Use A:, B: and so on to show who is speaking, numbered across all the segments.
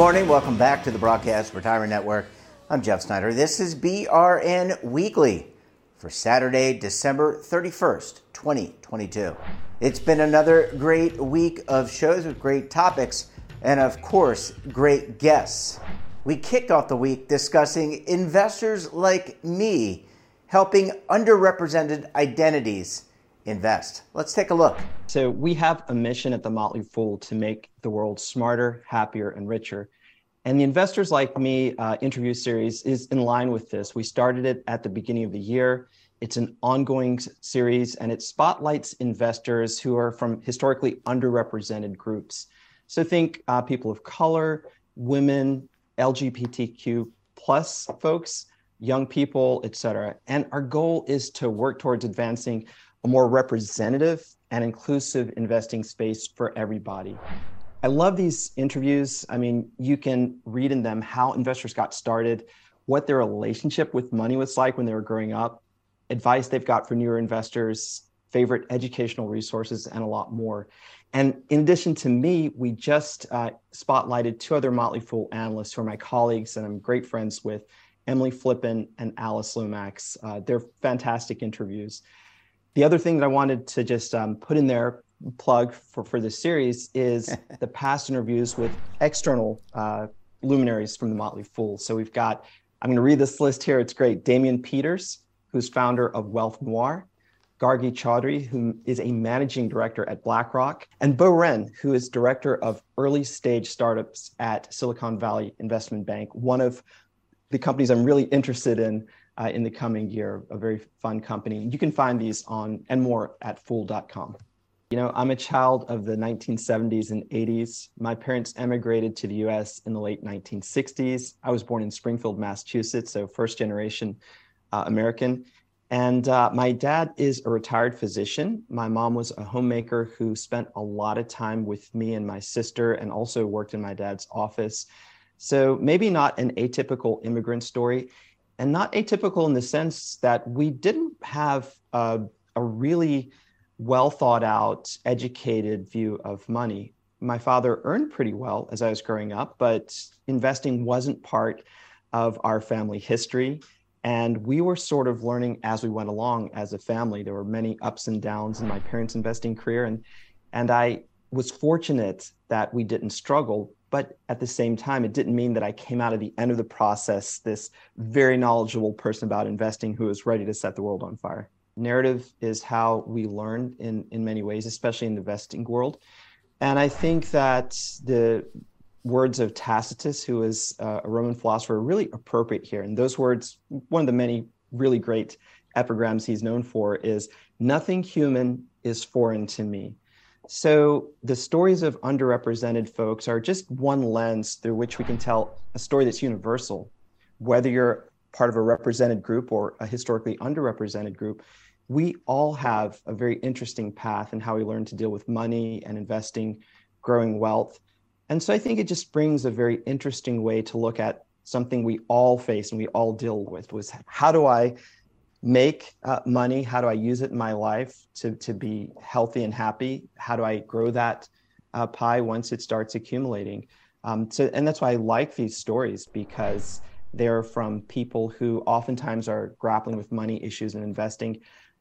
A: Good morning. Welcome back to the Broadcast Retirement Network. I'm Jeff Snyder. This is BRN Weekly for Saturday, December 31st, 2022. It's been another great week of shows with great topics and, of course, great guests. We kicked off the week discussing investors like me helping underrepresented identities invest. Let's take a look.
B: So, we have a mission at the Motley Fool to make the world smarter, happier, and richer. And the Investors Like Me uh, interview series is in line with this. We started it at the beginning of the year. It's an ongoing series and it spotlights investors who are from historically underrepresented groups. So, think uh, people of color, women, LGBTQ plus folks, young people, et cetera. And our goal is to work towards advancing a more representative and inclusive investing space for everybody. I love these interviews. I mean, you can read in them how investors got started, what their relationship with money was like when they were growing up, advice they've got for newer investors, favorite educational resources, and a lot more. And in addition to me, we just uh, spotlighted two other Motley Fool analysts who are my colleagues and I'm great friends with, Emily Flippen and Alice Lomax. Uh, they're fantastic interviews. The other thing that I wanted to just um, put in there, plug for, for this series, is the past interviews with external uh, luminaries from the Motley Fool. So we've got, I'm going to read this list here. It's great. Damian Peters, who's founder of Wealth Noir, Gargi Chaudhry, who is a managing director at BlackRock, and Bo Ren, who is director of early stage startups at Silicon Valley Investment Bank, one of the companies I'm really interested in uh, in the coming year. A very fun company. You can find these on and more at fool.com. You know, I'm a child of the 1970s and 80s. My parents emigrated to the US in the late 1960s. I was born in Springfield, Massachusetts, so first generation uh, American. And uh, my dad is a retired physician. My mom was a homemaker who spent a lot of time with me and my sister and also worked in my dad's office. So maybe not an atypical immigrant story, and not atypical in the sense that we didn't have a, a really well thought out, educated view of money. My father earned pretty well as I was growing up, but investing wasn't part of our family history. And we were sort of learning as we went along as a family. There were many ups and downs in my parents' investing career. And, and I was fortunate that we didn't struggle but at the same time, it didn't mean that I came out of the end of the process this very knowledgeable person about investing who was ready to set the world on fire. Narrative is how we learn in, in many ways, especially in the investing world. And I think that the words of Tacitus, who is uh, a Roman philosopher, are really appropriate here. And those words, one of the many really great epigrams he's known for is nothing human is foreign to me. So the stories of underrepresented folks are just one lens through which we can tell a story that's universal. Whether you're part of a represented group or a historically underrepresented group, we all have a very interesting path in how we learn to deal with money and investing, growing wealth. And so I think it just brings a very interesting way to look at something we all face and we all deal with was how do I make uh, money? How do I use it in my life to, to be healthy and happy? How do I grow that uh, pie once it starts accumulating? Um, so, and that's why I like these stories because they're from people who oftentimes are grappling with money issues and investing,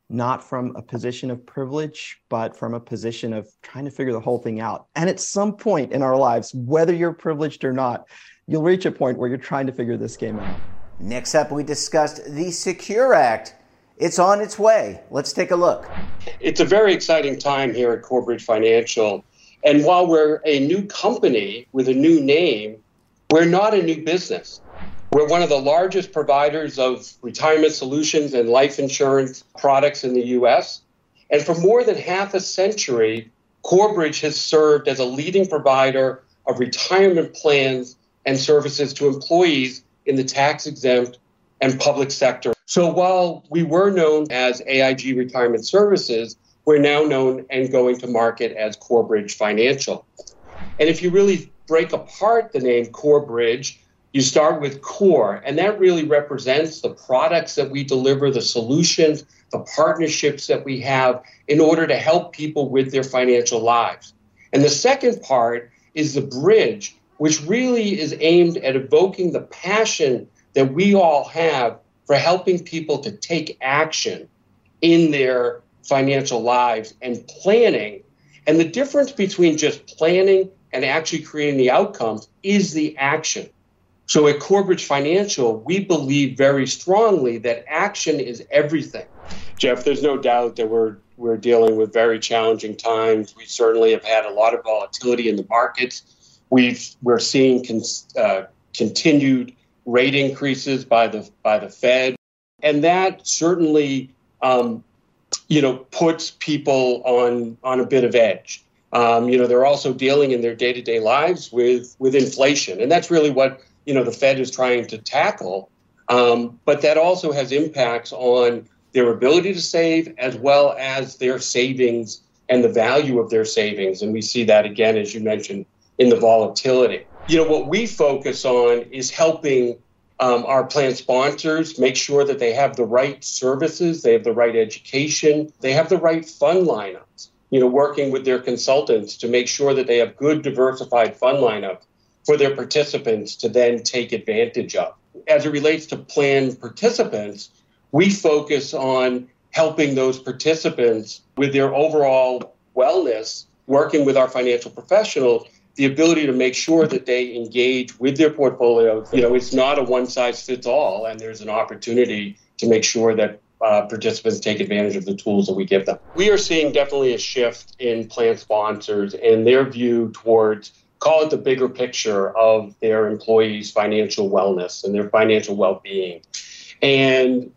B: not from a position of privilege, but from a position of trying to figure the whole thing out. And at some point in our lives, whether you're privileged or not, you'll reach a point where you're trying to figure this game out.
A: Next up, we discussed the Secure Act. It's on its way. Let's take a look.
C: It's a very exciting time here at Corebridge Financial. And while we're a new company with a new name, we're not a new business. We're one of the largest providers of retirement solutions and life insurance products in the U.S. And for more than half a century, Corebridge has served as a leading provider of retirement plans and services to employees in the tax exempt and public sector. So while we were known as AIG Retirement Services, we're now known and going to market as Corebridge Financial. And if you really break apart the name Corebridge, you start with core, and that really represents the products that we deliver, the solutions, the partnerships that we have in order to help people with their financial lives. And the second part is the bridge which really is aimed at evoking the passion that we all have for helping people to take action in their financial lives and planning. And the difference between just planning and actually creating the outcomes is the action. So at Corebridge Financial, we believe very strongly that action is everything. Jeff, there's no doubt that we're we're dealing with very challenging times. We certainly have had a lot of volatility in the markets. We've we're seeing uh, continued rate increases by the by the Fed, and that certainly um, you know puts people on on a bit of edge. Um, you know they're also dealing in their day to day lives with with inflation, and that's really what you know the Fed is trying to tackle. Um, but that also has impacts on their ability to save as well as their savings and the value of their savings. And we see that again, as you mentioned, in the volatility. You know, what we focus on is helping um, our plan sponsors make sure that they have the right services, they have the right education, they have the right fund lineups. You know, working with their consultants to make sure that they have good diversified fund lineups for their participants to then take advantage of. As it relates to plan participants, we focus on helping those participants with their overall wellness, working with our financial professionals, the ability to make sure that they engage with their portfolio. You know, it's not a one size fits all, and there's an opportunity to make sure that uh, participants take advantage of the tools that we give them. We are seeing definitely a shift in plan sponsors and their view towards call it the bigger picture of their employees' financial wellness and their financial well-being. And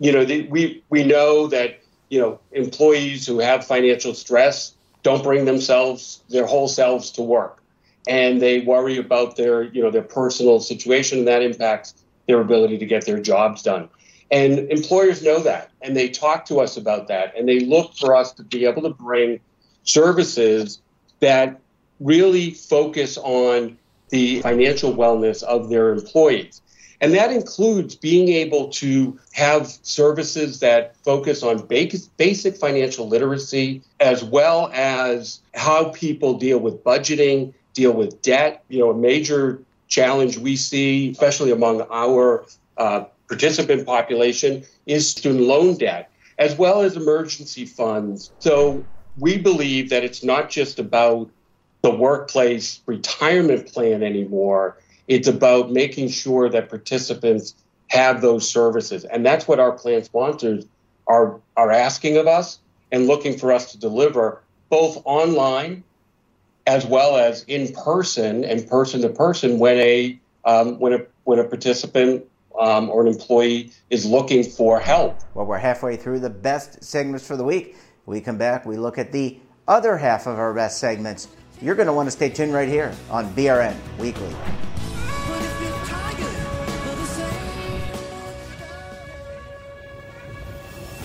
C: you know, the, we we know that you know employees who have financial stress don't bring themselves their whole selves to work, and they worry about their you know their personal situation, and that impacts their ability to get their jobs done. And employers know that, and they talk to us about that, and they look for us to be able to bring services that really focus on the financial wellness of their employees. And that includes being able to have services that focus on basic financial literacy, as well as how people deal with budgeting, deal with debt. You know, a major challenge we see, especially among our uh, participant population, is student loan debt, as well as emergency funds. So we believe that it's not just about the workplace retirement plan anymore it's about making sure that participants have those services. And that's what our plan sponsors are, are asking of us and looking for us to deliver both online as well as in person and person to person when a um, when a when a participant um, or an employee is looking for help.
A: Well, we're halfway through the best segments for the week. we come back, we look at the other half of our best segments. You're going to want to stay tuned right here on BRN Weekly.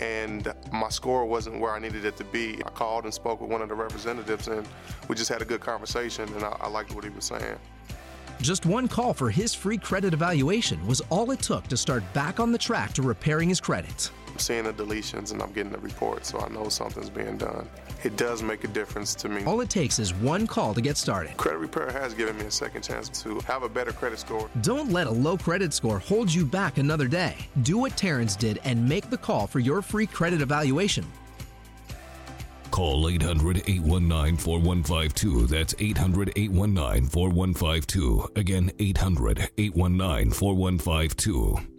D: and my score wasn't where I needed it to be. I called and spoke with one of the representatives and we just had a good conversation and I, I liked what he was saying.
E: Just one call for his free credit evaluation was all it took to start back on the track to repairing his credit.
D: I'm seeing the deletions and I'm getting the report, so I know something's being done. It does make a difference to me.
E: All it takes is one call to get started.
D: Credit Repair has given me a second chance to have a better credit score.
E: Don't let a low credit score hold you back another day. Do what Terrence did and make the call for your free credit evaluation.
F: Call 800 819 4152. That's 800 819 4152. Again, 800 819 4152.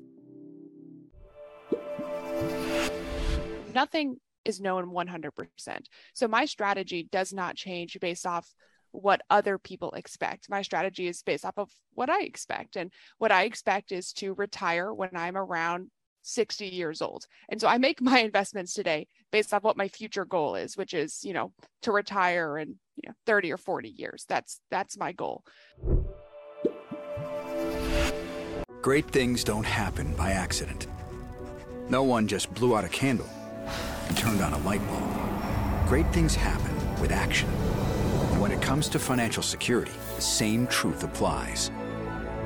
G: Nothing is known 100%. So my strategy does not change based off what other people expect. My strategy is based off of what I expect. And what I expect is to retire when I'm around 60 years old. And so I make my investments today based off what my future goal is, which is, you know, to retire in, you know, 30 or 40 years. That's that's my goal.
H: Great things don't happen by accident. No one just blew out a candle and turned on a light bulb. Great things happen with action. And when it comes to financial security, the same truth applies.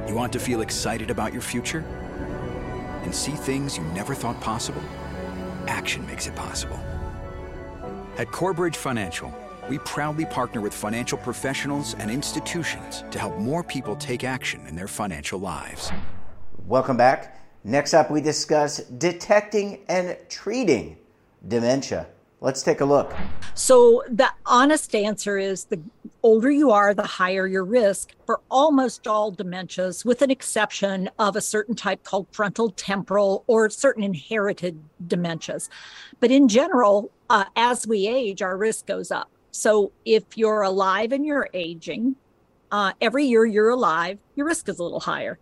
H: You want to feel excited about your future? and see things you never thought possible? Action makes it possible. At Corebridge Financial, we proudly partner with financial professionals and institutions to help more people take action in their financial lives.
A: Welcome back. Next up, we discuss detecting and treating dementia. Let's take a look.
I: So, the honest answer is the older you are, the higher your risk for almost all dementias, with an exception of a certain type called frontal temporal or certain inherited dementias. But in general, uh, as we age, our risk goes up. So, if you're alive and you're aging, uh, every year you're alive, your risk is a little higher.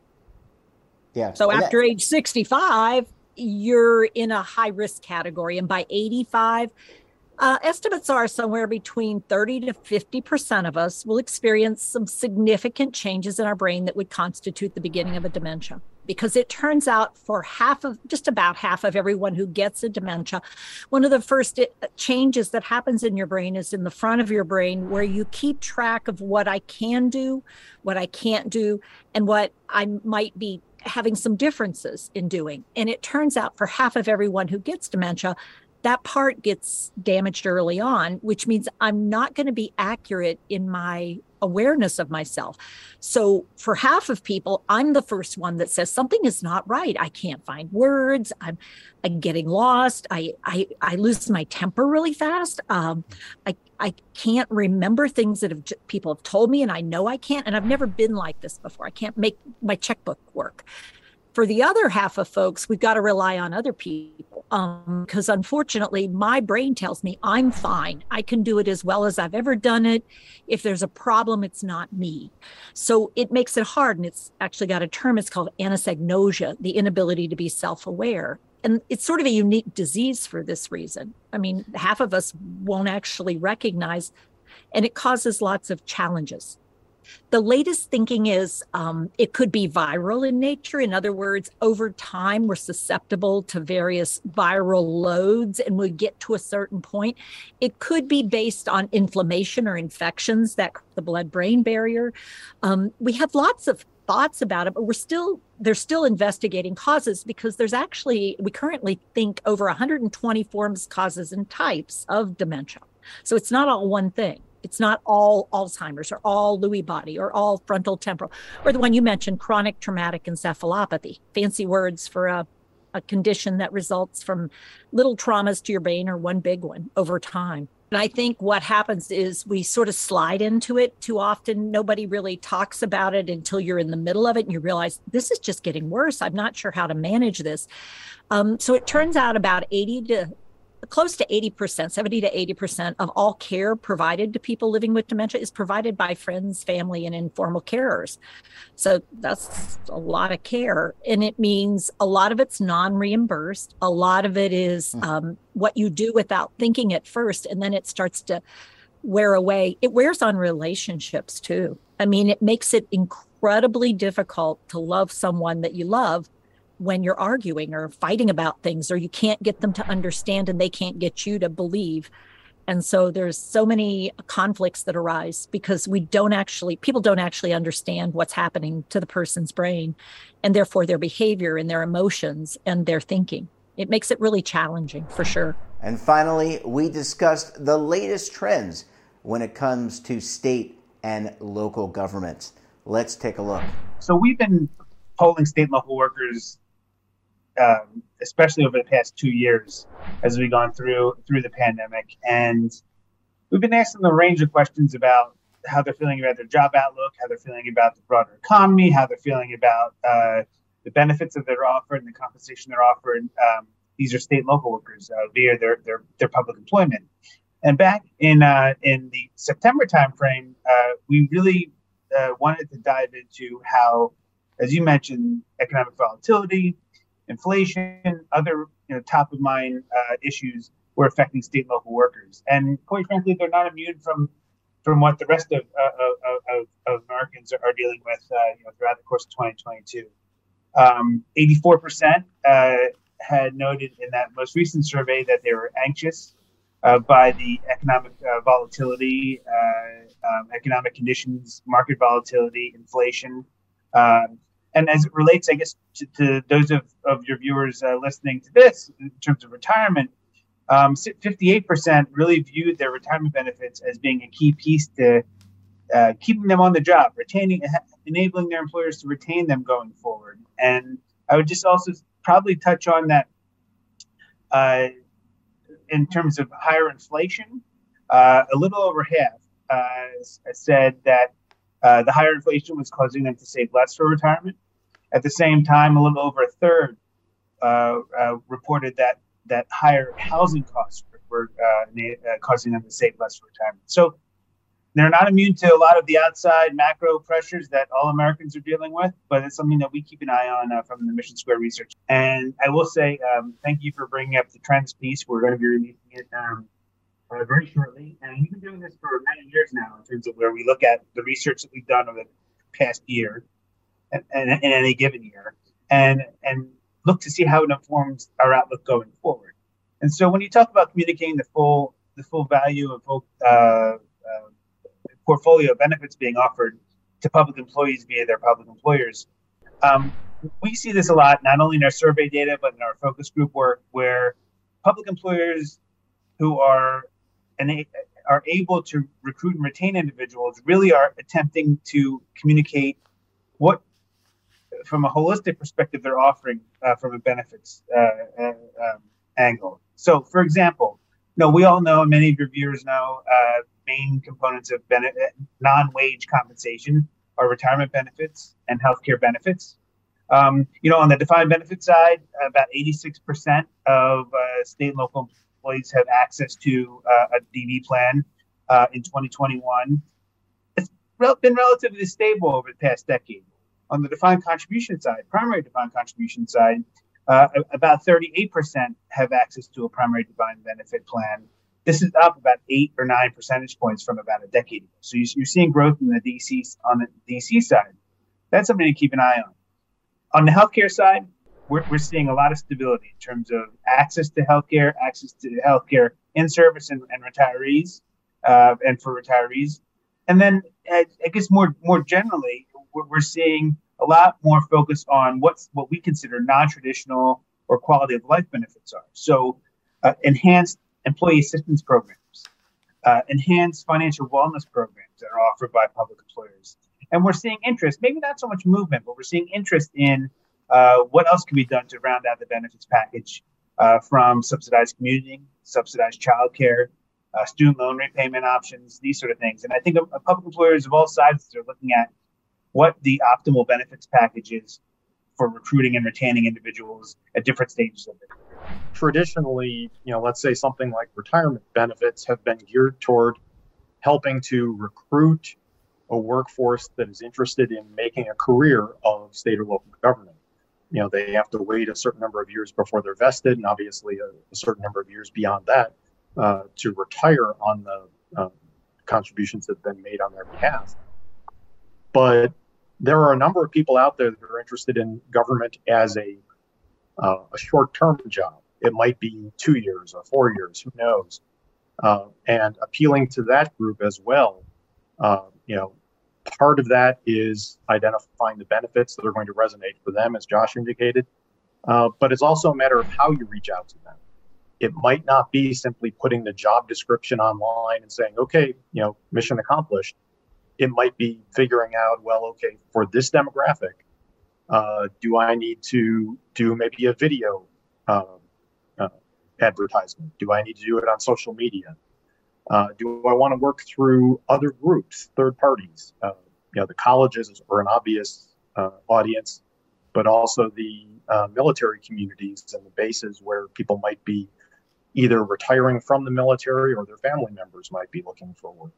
A: Yeah.
I: So, after that- age 65, you're in a high risk category. And by 85, uh, estimates are somewhere between 30 to 50% of us will experience some significant changes in our brain that would constitute the beginning of a dementia. Because it turns out for half of, just about half of everyone who gets a dementia, one of the first uh, changes that happens in your brain is in the front of your brain where you keep track of what I can do, what I can't do, and what I might be having some differences in doing. And it turns out for half of everyone who gets dementia, that part gets damaged early on, which means I'm not going to be accurate in my awareness of myself. So for half of people, I'm the first one that says something is not right. I can't find words. I'm, I'm getting lost. I, I, I lose my temper really fast. Um, I, I can't remember things that have people have told me, and I know I can't. And I've never been like this before. I can't make my checkbook work. For the other half of folks, we've got to rely on other people because um, unfortunately, my brain tells me I'm fine. I can do it as well as I've ever done it. If there's a problem, it's not me. So it makes it hard. And it's actually got a term, it's called anosognosia, the inability to be self aware. And it's sort of a unique disease for this reason. I mean, half of us won't actually recognize, and it causes lots of challenges. The latest thinking is um, it could be viral in nature. In other words, over time, we're susceptible to various viral loads and we get to a certain point. It could be based on inflammation or infections that the blood brain barrier. Um, we have lots of thoughts about it, but we're still they're still investigating causes because there's actually we currently think over 120 forms, causes, and types of dementia. So it's not all one thing. It's not all Alzheimer's or all Lewy body or all frontal temporal or the one you mentioned, chronic traumatic encephalopathy. Fancy words for a, a condition that results from little traumas to your brain or one big one over time. And I think what happens is we sort of slide into it too often. Nobody really talks about it until you're in the middle of it and you realize this is just getting worse. I'm not sure how to manage this. Um, so it turns out about 80 to close to 80%, 70 to 80% of all care provided to people living with dementia is provided by friends, family, and informal carers. So that's a lot of care. And it means a lot of it's non reimbursed, a lot of it is hmm. um, what you do without thinking at first, and then it starts to wear away. It wears on relationships too. I mean, it makes it incredibly difficult to love someone that you love when you're arguing or fighting about things or you can't get them to understand and they can't get you to believe. And so there's so many conflicts that arise because we don't actually people don't actually understand what's happening to the person's brain and therefore their behavior and their emotions and their thinking. It makes it really challenging for sure.
A: And finally we discussed the latest trends when it comes to state and local governments. Let's take a look.
J: So we've been polling state and local workers um, especially over the past two years as we've gone through through the pandemic. And we've been asking a range of questions about how they're feeling about their job outlook, how they're feeling about the broader economy, how they're feeling about uh, the benefits that they're offered and the compensation they're offered. Um, these are state local workers uh, via their, their their public employment. And back in uh, in the September timeframe, uh, we really uh, wanted to dive into how, as you mentioned, economic volatility, inflation, other you know, top of mind uh, issues were affecting state and local workers. And quite frankly, they're not immune from from what the rest of, uh, of, of, Americans are, dealing with uh, you know, throughout the course of 2022. Um, 84% uh, had noted in that most recent survey that they were anxious uh, by the economic uh, volatility, um, economic conditions, market volatility, inflation. Um, and as it relates, I guess, to, to those of, of your viewers uh, listening to this in terms of retirement, um, 58% really viewed their retirement benefits as being a key piece to uh, keeping them on the job, retaining, enabling their employers to retain them going forward. And I would just also probably touch on that uh, in terms of higher inflation. Uh, a little over half uh, said that uh, the higher inflation was causing them to save less for retirement. At the same time, a little over a third uh, uh, reported that that higher housing costs were uh, uh, causing them to save less for retirement. So they're not immune to a lot of the outside macro pressures that all Americans are dealing with, but it's something that we keep an eye on uh, from the MissionSquare research. And I will say, um, thank you for bringing up the trends piece. We're going to be releasing it um, uh, very shortly. And we've been doing this for many years now in terms of where we look at the research that we've done over the past year and, in any given year and, and look to see how it informs our outlook going forward. And so when you talk about communicating the full the full value of full uh, uh, portfolio benefits being offered to public employees via their public employers, um, we see this a lot, not only in our survey data, but in our focus group work, where public employers who are and are able to recruit and retain individuals really are attempting to communicate what from a holistic perspective they're offering uh, from a benefits uh, uh, um, angle. So for example you know we all know many of your viewers know uh, main components of benefit non-wage compensation are retirement benefits and healthcare benefits. Um, you know on the defined benefit side about 86% of uh, state and local employees have access to uh, a DB plan uh, in 2021. It's been relatively stable over the past decade. On the defined contribution side, primary defined contribution side, uh, about 38% have access to a primary defined benefit plan. This is up about eight or nine percentage points from about a decade ago. So you're seeing growth in the DC on the DC side. That's something to keep an eye on. On the healthcare side, we're, we're seeing a lot of stability in terms of access to healthcare, access to healthcare in service and, and retirees, uh, and for retirees. And then I, guess more more generally, we're, we're seeing a lot more focus on what's what we consider non-traditional or quality of life benefits are. So, uh, enhanced employee assistance programs, uh, enhanced financial wellness programs that are offered by public employers, and we're seeing interest. Maybe not so much movement, but we're seeing interest in what else can be done to round out the benefits package uh, from subsidized commuting, subsidized childcare, uh, student loan repayment options, these sort of things. And I think public employers of all sizes are looking at what the optimal benefits package is for recruiting and retaining individuals at different stages of their.
K: Traditionally, you know, let's say something like retirement benefits have been geared toward helping to recruit a workforce that is interested in making a career of state or local government. You know, they have to wait a certain number of years before they're vested, and obviously a, a certain number of years beyond that uh, to retire on the uh, contributions that have been made on their behalf. But there are a number of people out there that are interested in government as a uh, a short-term job. It might be two years or four years, who knows? Uh, and appealing to that group as well. Uh, you know, part of that is identifying the benefits that are going to resonate for them, as Josh indicated. Uh, but it's also a matter of how you reach out to them. It might not be simply putting the job description online and saying, okay, you know, mission accomplished. It might be figuring out, well, okay, for this demographic, uh, do I need to do maybe a video uh, uh, advertisement? Do I need to do it on social media? Uh, do I want to work through other groups, third parties? Uh, you know, the colleges are an obvious uh, audience, but also the military communities and the bases where people might be either retiring from the military or their family members might be looking for work?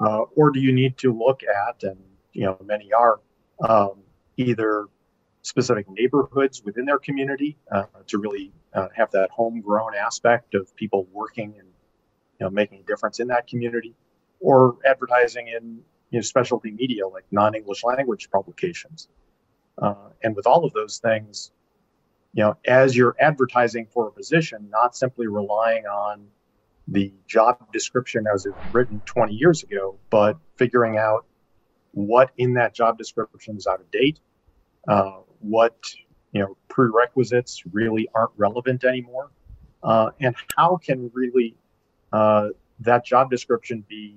K: Uh, or do you need to look at, and you know, many are, um, either specific neighborhoods within their community uh, to really uh, have that homegrown aspect of people working and you know making a difference in that community, or advertising in you know, specialty media like non-English language publications. Uh, and with all of those things, you know, as you're advertising for a position, not simply relying on the job description as it was written 20 years ago, but figuring out what in that job description is out of date, uh, what you know prerequisites really aren't relevant anymore, uh, and how can really uh, that job description be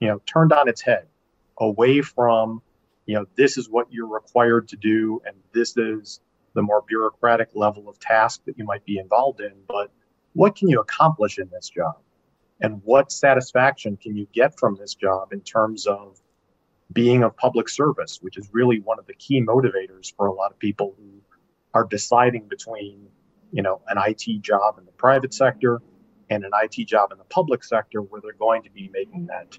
K: you know turned on its head, away from you know this is what you're required to do, and this is the more bureaucratic level of task that you might be involved in, but what can you accomplish in this job? And what satisfaction can you get from this job in terms of being of public service, which is really one of the key motivators for a lot of people who are deciding between, you know, an IT job in the private sector and an IT job in the public sector where they're going to be making that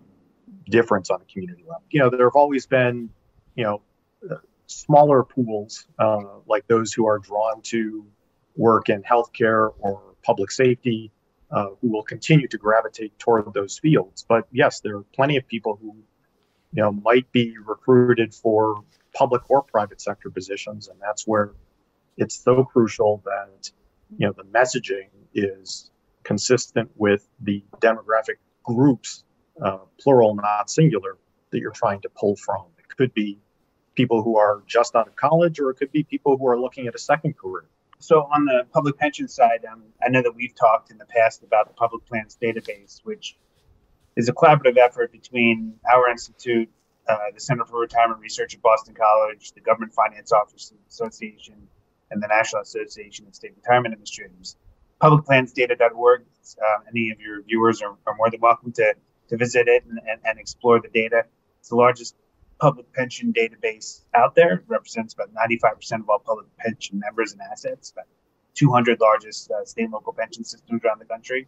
K: difference on a community level. You know, there have always been, you know, smaller pools, uh, like those who are drawn to work in healthcare or public safety, uh, who will continue to gravitate toward those fields. But yes, there are plenty of people who, you know, might be recruited for public or private sector positions, and that's where it's so crucial that you know the messaging is consistent with the demographic groups, uh, plural, not singular, that you're trying to pull from. It could be people who are just out of college, or it could be people who are looking at a second career.
J: So, on the public pension side, um, I know that we've talked in the past about the Public Plans Database, which is a collaborative effort between our institute, uh, the Center for Retirement Research at Boston College, the Government Finance Officers Association, and the National Association of State Retirement Administrators. Publicplansdata.org. Uh, any of your viewers are, are, more than welcome to, to visit it and, and, and explore the data. It's the largest public pension database out there. It represents about 95% of all public pension members and assets, about 200 largest uh, state and local pension systems around the country.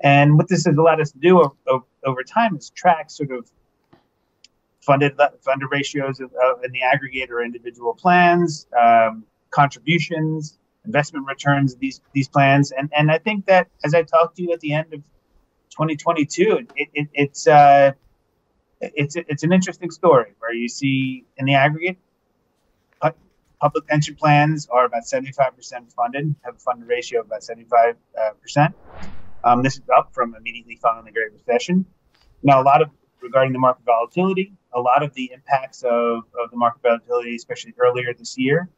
J: And what this has allowed us to do over, over time is track sort of funded funded ratios of, in the aggregate or individual plans, um, contributions, investment returns these these plans. And and I think that as I talked to you at the end of 2022, it, it, it's uh, it's it's an interesting story where you see in the aggregate public pension plans are about 75% funded have a funded ratio of about 75% uh, um, this is up from immediately following the great recession now a lot of regarding the market volatility a lot of the impacts of, of the market volatility especially earlier this year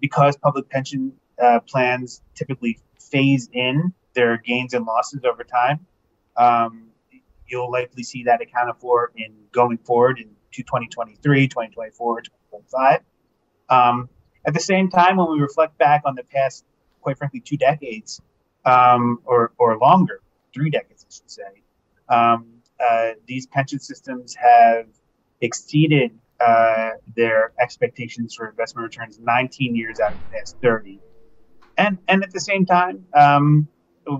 J: because public pension uh, plans typically phase in their gains and losses over time um, you'll likely see that accounted for in going forward in 2023, 2024, 2025. Um, at the same time, when we reflect back on the past, quite frankly, two decades um, or, or longer, three decades, I should say, um, uh, these pension systems have exceeded uh, their expectations for investment returns 19 years out of the past 30. And and at the same time, um,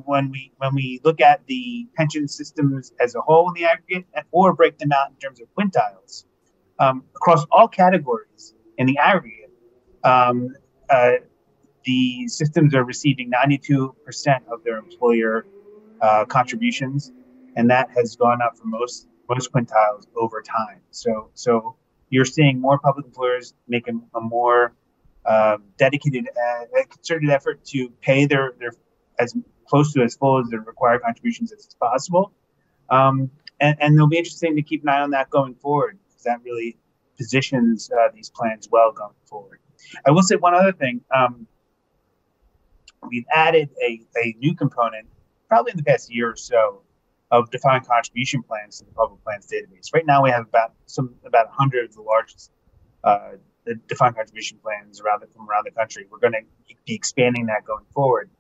J: when we when we look at the pension systems as a whole in the aggregate, or break them out in terms of quintiles, um, across all categories in the aggregate, um, uh, the systems are receiving 92% of their employer uh, contributions, and that has gone up for most most quintiles over time. So so you're seeing more public employers making a more uh, dedicated, uh, concerted effort to pay their their as close to as full as their required contributions as possible. Um, and, and it'll be interesting to keep an eye on that going forward because that really positions uh, these plans well going forward. I will say one other thing. Um, we've added a, a new component, probably in the past year or so, of defined contribution plans to the public plans database. Right now, we have about some about 100 of the largest uh, defined contribution plans around the, from around the country. We're going to be expanding that going forward.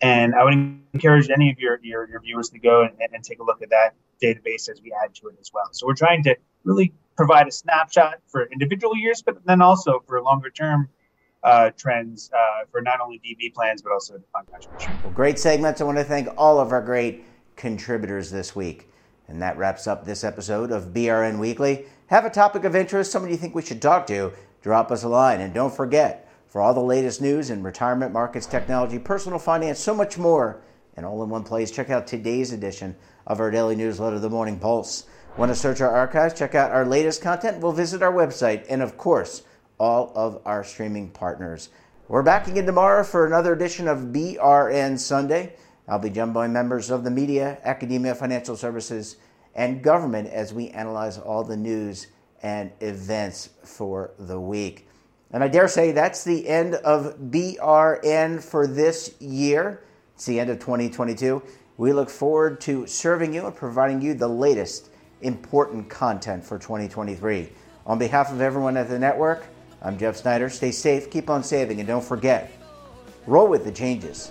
J: And I would encourage any of your, your, your viewers to go and, and take a look at that database as we add to it as well. So we're trying to really provide a snapshot for individual years, but then also for longer term uh, trends uh, for not only DB plans, but also defined contribution.
A: Well, great segments. I want to thank all of our great contributors this week. And that wraps up this episode of BRN Weekly. Have a topic of interest, somebody you think we should talk to, drop us a line. And don't forget, for all the latest news in retirement markets, technology, personal finance, so much more, and all in one place, check out today's edition of our daily newsletter, The Morning Pulse. Want to search our archives, check out our latest content? We'll visit our website, and of course, all of our streaming partners. We're back again tomorrow for another edition of BRN Sunday. I'll be joined by members of the media, academia, financial services, and government as we analyze all the news and events for the week. And I dare say that's the end of BRN for this year. It's the end of 2022. We look forward to serving you and providing you the latest important content for 2023. On behalf of everyone at the network, I'm Jeff Snyder. Stay safe, keep on saving, and don't forget roll with the changes.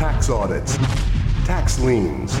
L: tax audits, tax liens,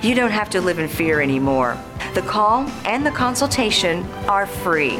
M: You don't have to live in fear anymore. The call and the consultation are free.